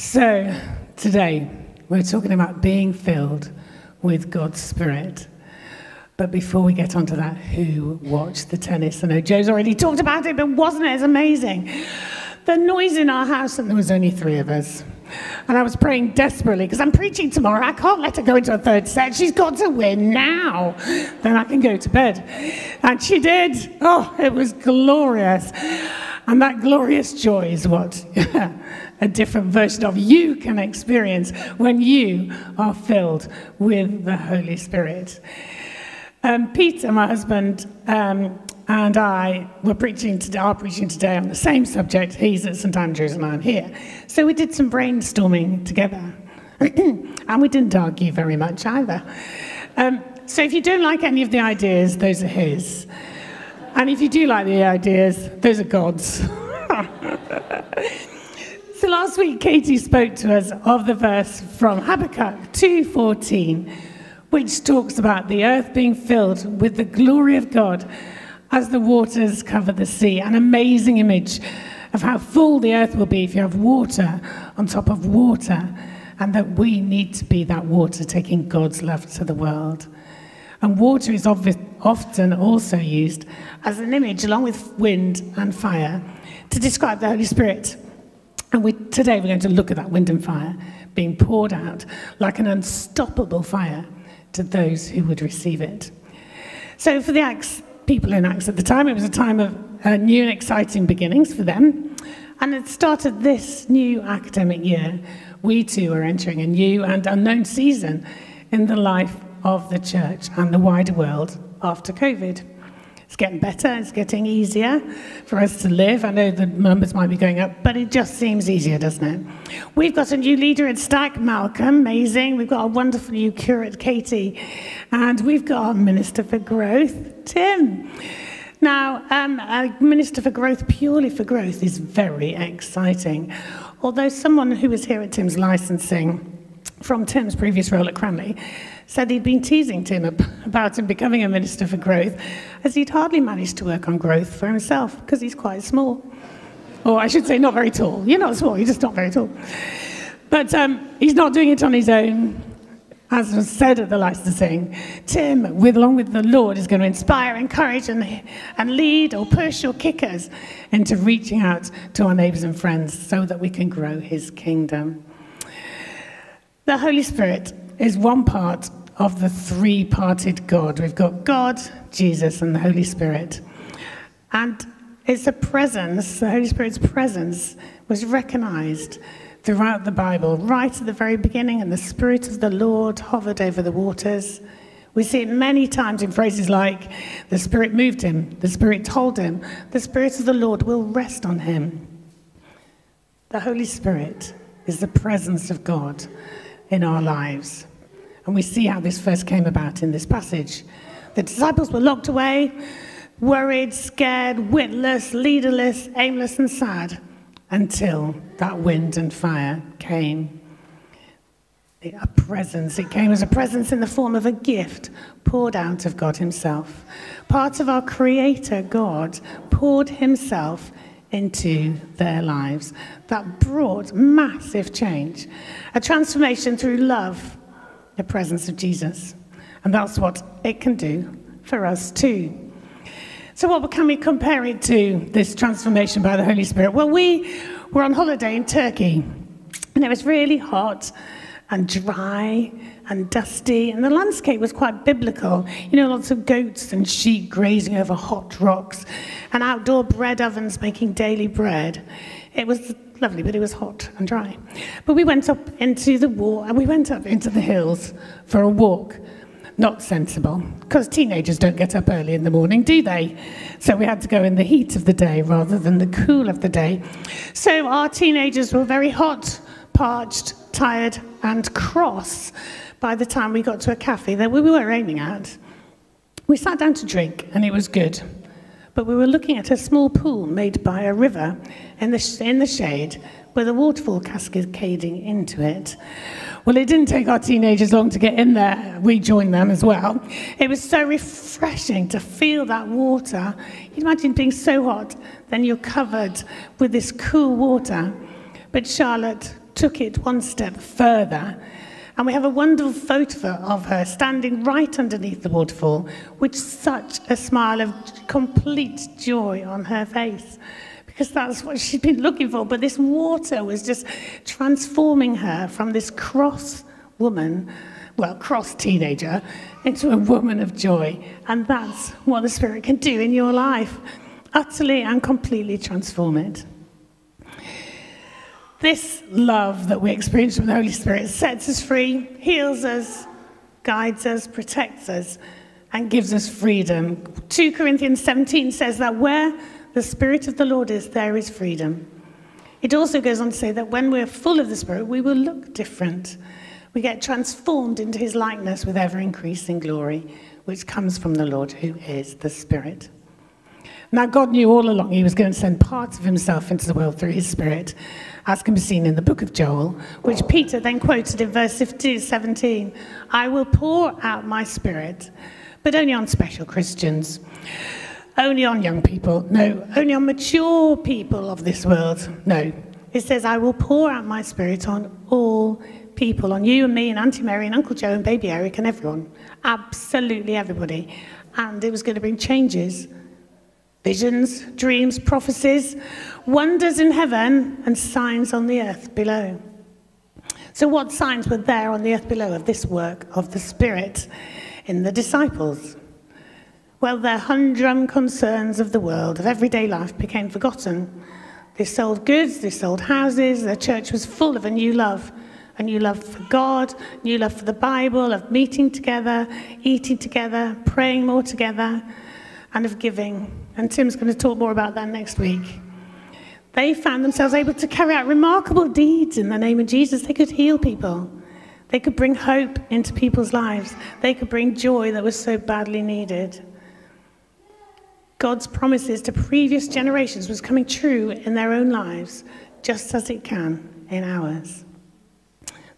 So, today we're talking about being filled with God's Spirit. But before we get onto that, who watched the tennis? I know Joe's already talked about it, but wasn't it amazing? The noise in our house, and there was only three of us. And I was praying desperately because I'm preaching tomorrow. I can't let her go into a third set. She's got to win now. Then I can go to bed. And she did. Oh, it was glorious. And that glorious joy is what a different version of you can experience when you are filled with the Holy Spirit. Um, Peter, my husband, um, and I were preaching today, are preaching today on the same subject. He's at St Andrews and I'm here. So we did some brainstorming together. and we didn't argue very much either. Um, so if you don't like any of the ideas, those are his. And if you do like the ideas, those are God's. last week, Katie spoke to us of the verse from Habakkuk 2:14 which talks about the earth being filled with the glory of God as the waters cover the sea. An amazing image of how full the earth will be if you have water on top of water, and that we need to be that water taking God's love to the world. And water is often also used as an image, along with wind and fire, to describe the Holy Spirit. And we, today we're going to look at that wind and fire being poured out like an unstoppable fire to those who would receive it. So, for the Acts, people in Acts at the time, it was a time of uh, new and exciting beginnings for them. And it started this new academic year. We too are entering a new and unknown season in the life of the church and the wider world after COVID. It's getting better, it's getting easier for us to live. I know the numbers might be going up, but it just seems easier, doesn't it? We've got a new leader at Stack, Malcolm, amazing. We've got a wonderful new curate, Katie, and we've got our Minister for Growth, Tim. Now, um, a Minister for Growth, purely for growth, is very exciting. Although someone who was here at Tim's licensing from Tim's previous role at Cranleigh said he'd been teasing Tim about him becoming a minister for growth, as he'd hardly managed to work on growth for himself because he's quite small. Or I should say, not very tall. You're not small, you're just not very tall. But um, he's not doing it on his own. As was said at the licensing, Tim, with, along with the Lord, is going to inspire, encourage, and, and lead or push or kick us into reaching out to our neighbours and friends so that we can grow his kingdom. The Holy Spirit is one part of the three parted God. We've got God, Jesus, and the Holy Spirit. And it's a presence, the Holy Spirit's presence was recognized throughout the Bible, right at the very beginning, and the Spirit of the Lord hovered over the waters. We see it many times in phrases like, the Spirit moved him, the Spirit told him, the Spirit of the Lord will rest on him. The Holy Spirit is the presence of God in our lives. And we see how this first came about in this passage. The disciples were locked away, worried, scared, witless, leaderless, aimless, and sad until that wind and fire came. A presence. It came as a presence in the form of a gift poured out of God Himself. Part of our Creator, God, poured Himself into their lives. That brought massive change, a transformation through love the presence of Jesus. And that's what it can do for us too. So, what can we compare it to, this transformation by the Holy Spirit? Well, we were on holiday in Turkey, and it was really hot and dry and dusty, and the landscape was quite biblical. You know, lots of goats and sheep grazing over hot rocks, and outdoor bread ovens making daily bread. It was lovely, but it was hot and dry. But we went up into the wall, and we went up into the hills for a walk. Not sensible, because teenagers don't get up early in the morning, do they? So we had to go in the heat of the day rather than the cool of the day. So our teenagers were very hot, parched, tired, and cross by the time we got to a cafe that we were aiming at. We sat down to drink, and it was good but we were looking at a small pool made by a river in the, in the shade with a waterfall cascading into it. Well, it didn't take our teenagers long to get in there. We joined them as well. It was so refreshing to feel that water. You imagine being so hot, then you're covered with this cool water. But Charlotte took it one step further. And we have a wonderful photo of her standing right underneath the waterfall with such a smile of complete joy on her face because that's what she'd been looking for. But this water was just transforming her from this cross woman, well, cross teenager, into a woman of joy. And that's what the Spirit can do in your life utterly and completely transform it. This love that we experience from the Holy Spirit sets us free, heals us, guides us, protects us, and gives us freedom. 2 Corinthians 17 says that where the Spirit of the Lord is, there is freedom. It also goes on to say that when we're full of the Spirit, we will look different. We get transformed into his likeness with ever increasing glory, which comes from the Lord who is the Spirit. Now, God knew all along he was going to send parts of himself into the world through his Spirit, as can be seen in the book of Joel, which Peter then quoted in verse 15, 17 I will pour out my Spirit, but only on special Christians, only on young people, no, only on mature people of this world, no. It says, I will pour out my Spirit on all people, on you and me and Auntie Mary and Uncle Joe and Baby Eric and everyone, absolutely everybody. And it was going to bring changes visions, dreams, prophecies, wonders in heaven, and signs on the earth below. So, what signs were there on the earth below of this work of the Spirit in the disciples? Well, their humdrum concerns of the world, of everyday life, became forgotten. They sold goods, they sold houses, their church was full of a new love a new love for God, new love for the Bible, of meeting together, eating together, praying more together, and of giving. And Tim's going to talk more about that next week. They found themselves able to carry out remarkable deeds in the name of Jesus. They could heal people. They could bring hope into people's lives. They could bring joy that was so badly needed. God's promises to previous generations was coming true in their own lives, just as it can in ours.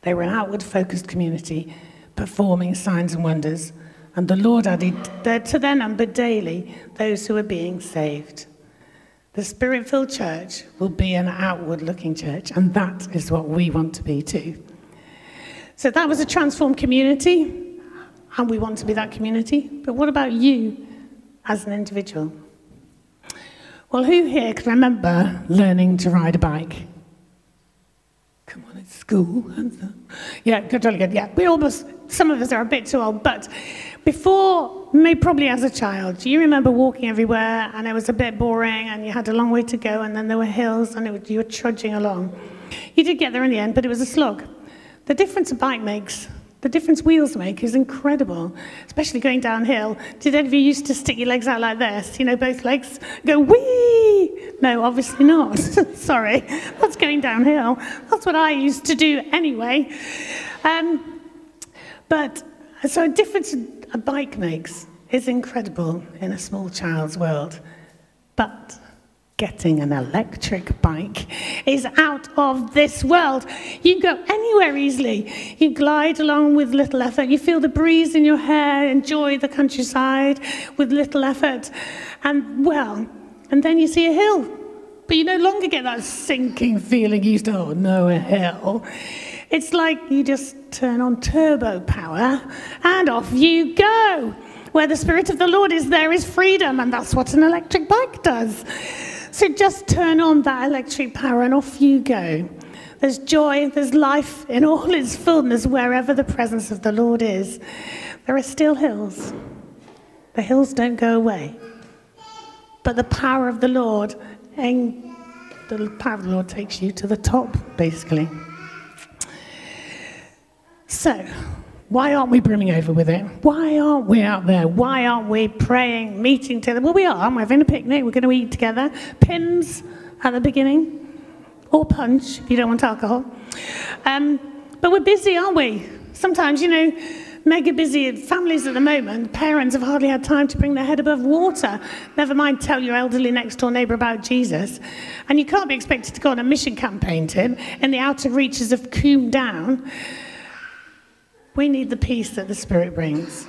They were an outward focused community, performing signs and wonders and the Lord added to their number daily those who were being saved. The spirit filled church will be an outward looking church, and that is what we want to be too. So that was a transformed community, and we want to be that community. But what about you as an individual? Well, who here can remember learning to ride a bike? Come on, it's school. Yeah, good, really good. Yeah, we almost, some of us are a bit too old, but before, maybe probably as a child, you remember walking everywhere and it was a bit boring and you had a long way to go and then there were hills and was, you were trudging along. You did get there in the end, but it was a slog. The difference a bike makes, the difference wheels make is incredible, especially going downhill. Did any of you used to stick your legs out like this? You know, both legs go wee? No, obviously not. Sorry, that's going downhill. That's what I used to do anyway. Um, but so a difference a bike makes is incredible in a small child's world. But getting an electric bike is out of this world. You go anywhere easily. You glide along with little effort. You feel the breeze in your hair, enjoy the countryside with little effort. And well, and then you see a hill. But you no longer get that sinking feeling you used to, oh no, a hill. It's like you just turn on turbo power and off you go. Where the Spirit of the Lord is, there is freedom, and that's what an electric bike does. So just turn on that electric power and off you go. There's joy, there's life in all its fullness wherever the presence of the Lord is. There are still hills. The hills don't go away. But the power of the Lord, and the power of the Lord takes you to the top, basically. So, why aren't we brimming over with it? Why aren't we out there? Why aren't we praying, meeting together? Well, we are. We're having a picnic. We're going to eat together. Pimm's at the beginning, or punch if you don't want alcohol. Um, but we're busy, aren't we? Sometimes, you know, mega busy families at the moment, parents have hardly had time to bring their head above water. Never mind tell your elderly next door neighbour about Jesus. And you can't be expected to go on a mission campaign, Tim, in the outer reaches of Combe Down. We need the peace that the Spirit brings.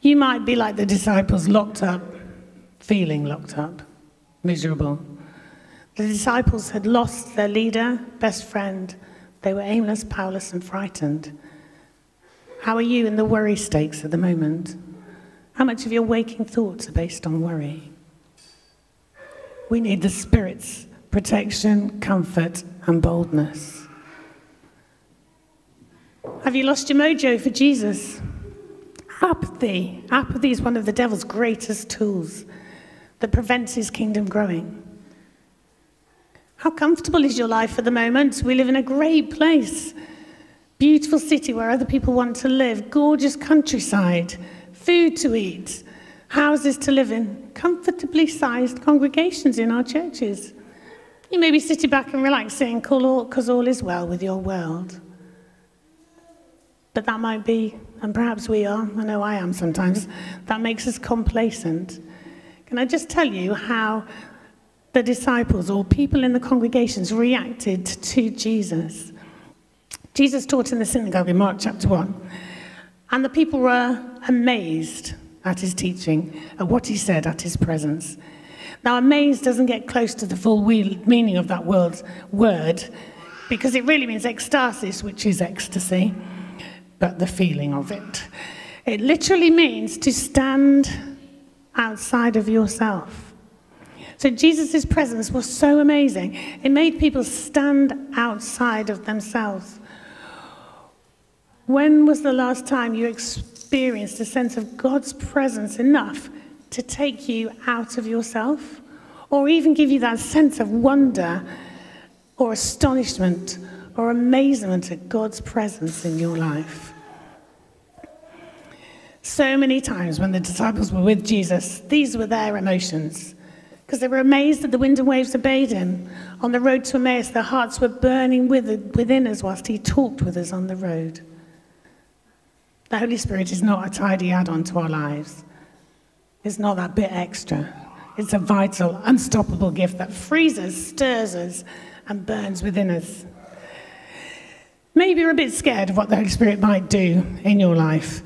You might be like the disciples, locked up, feeling locked up, miserable. The disciples had lost their leader, best friend. They were aimless, powerless, and frightened. How are you in the worry stakes at the moment? How much of your waking thoughts are based on worry? We need the Spirit's protection, comfort, and boldness. Have you lost your mojo for Jesus? Apathy. Apathy is one of the devil's greatest tools that prevents his kingdom growing. How comfortable is your life at the moment? We live in a great place. Beautiful city where other people want to live, gorgeous countryside, food to eat, houses to live in, comfortably sized congregations in our churches. You may be sitting back and relaxing because all is well with your world. But that might be, and perhaps we are, I know I am sometimes, that makes us complacent. Can I just tell you how the disciples or people in the congregations reacted to Jesus? Jesus taught in the synagogue in Mark chapter 1, and the people were amazed at his teaching, at what he said, at his presence. Now, amazed doesn't get close to the full meaning of that word, because it really means ecstasis, which is ecstasy, but the feeling of it. It literally means to stand outside of yourself. So Jesus' presence was so amazing. It made people stand outside of themselves. When was the last time you experienced a sense of God's presence enough to take you out of yourself, or even give you that sense of wonder or astonishment or amazement at God's presence in your life. So many times when the disciples were with Jesus, these were their emotions because they were amazed that the wind and waves obeyed him. On the road to Emmaus, their hearts were burning within us whilst he talked with us on the road. The Holy Spirit is not a tidy add on to our lives. It's not that bit extra. It's a vital, unstoppable gift that frees us, stirs us, and burns within us. Maybe you're a bit scared of what the Holy Spirit might do in your life.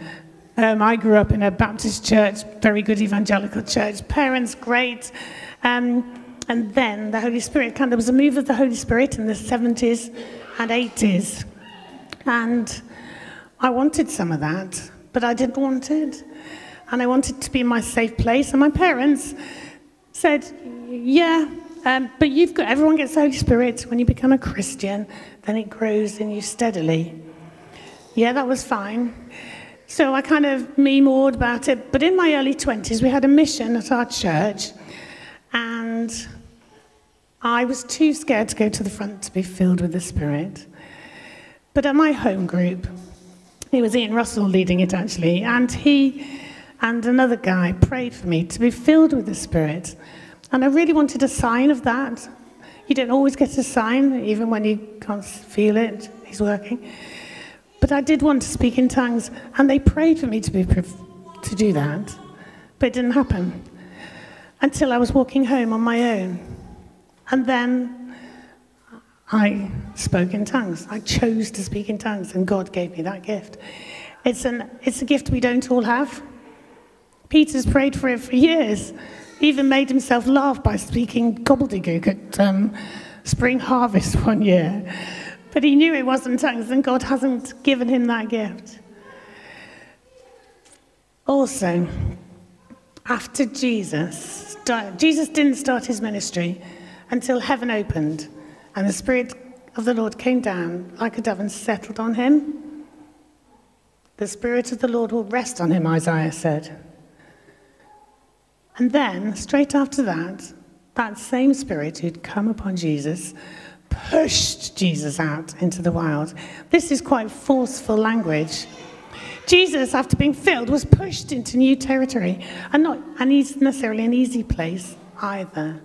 Um, I grew up in a Baptist church, very good evangelical church. Parents, great. Um, and then the Holy Spirit, kind of, there was a move of the Holy Spirit in the 70s and 80s. And I wanted some of that, but I didn't want it and I wanted to be in my safe place. And my parents said, Yeah, um, but you've got, everyone gets the Holy Spirit. When you become a Christian, then it grows in you steadily. Yeah, that was fine. So I kind of memored about it. But in my early 20s, we had a mission at our church, and I was too scared to go to the front to be filled with the Spirit. But at my home group, it was Ian Russell leading it actually, and he and another guy prayed for me to be filled with the Spirit. And I really wanted a sign of that. You don't always get a sign, even when you can't feel it, He's working. But I did want to speak in tongues, and they prayed for me to, be, to do that. But it didn't happen until I was walking home on my own. And then I spoke in tongues. I chose to speak in tongues, and God gave me that gift. It's, an, it's a gift we don't all have. Peter's prayed for it for years. Even made himself laugh by speaking gobbledygook at um, spring harvest one year. But he knew it wasn't tongues, and God hasn't given him that gift. Also, after Jesus, Jesus didn't start his ministry until heaven opened and the Spirit of the Lord came down like a dove and settled on him. The Spirit of the Lord will rest on him, Isaiah said. And then, straight after that, that same spirit who'd come upon Jesus pushed Jesus out into the wild. This is quite forceful language. Jesus, after being filled, was pushed into new territory, and not and necessarily an easy place either.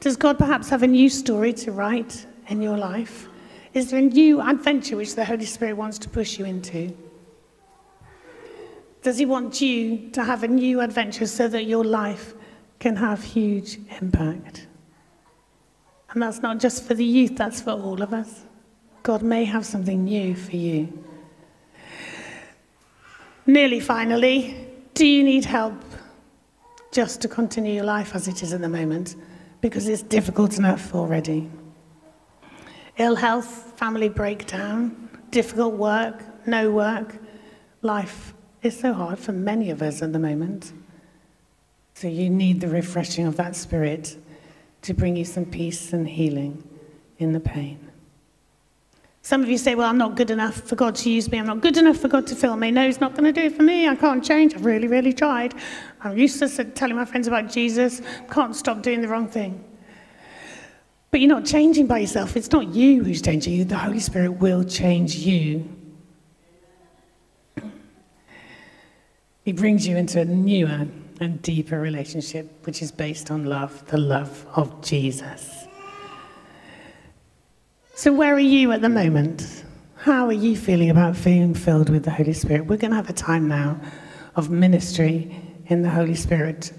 Does God perhaps have a new story to write in your life? Is there a new adventure which the Holy Spirit wants to push you into? Does He want you to have a new adventure so that your life can have huge impact? And that's not just for the youth, that's for all of us. God may have something new for you. Nearly finally, do you need help just to continue your life as it is at the moment? because it's difficult enough already. Ill health, family breakdown, difficult work, no work. Life is so hard for many of us at the moment. So you need the refreshing of that spirit to bring you some peace and healing in the pain. Some of you say, Well, I'm not good enough for God to use me. I'm not good enough for God to fill me. No, He's not going to do it for me. I can't change. I've really, really tried. I'm useless at telling my friends about Jesus. Can't stop doing the wrong thing. But you're not changing by yourself. It's not you who's changing you. The Holy Spirit will change you. He brings you into a newer and deeper relationship, which is based on love, the love of Jesus. So, where are you at the moment? How are you feeling about being filled with the Holy Spirit? We're going to have a time now of ministry in the Holy Spirit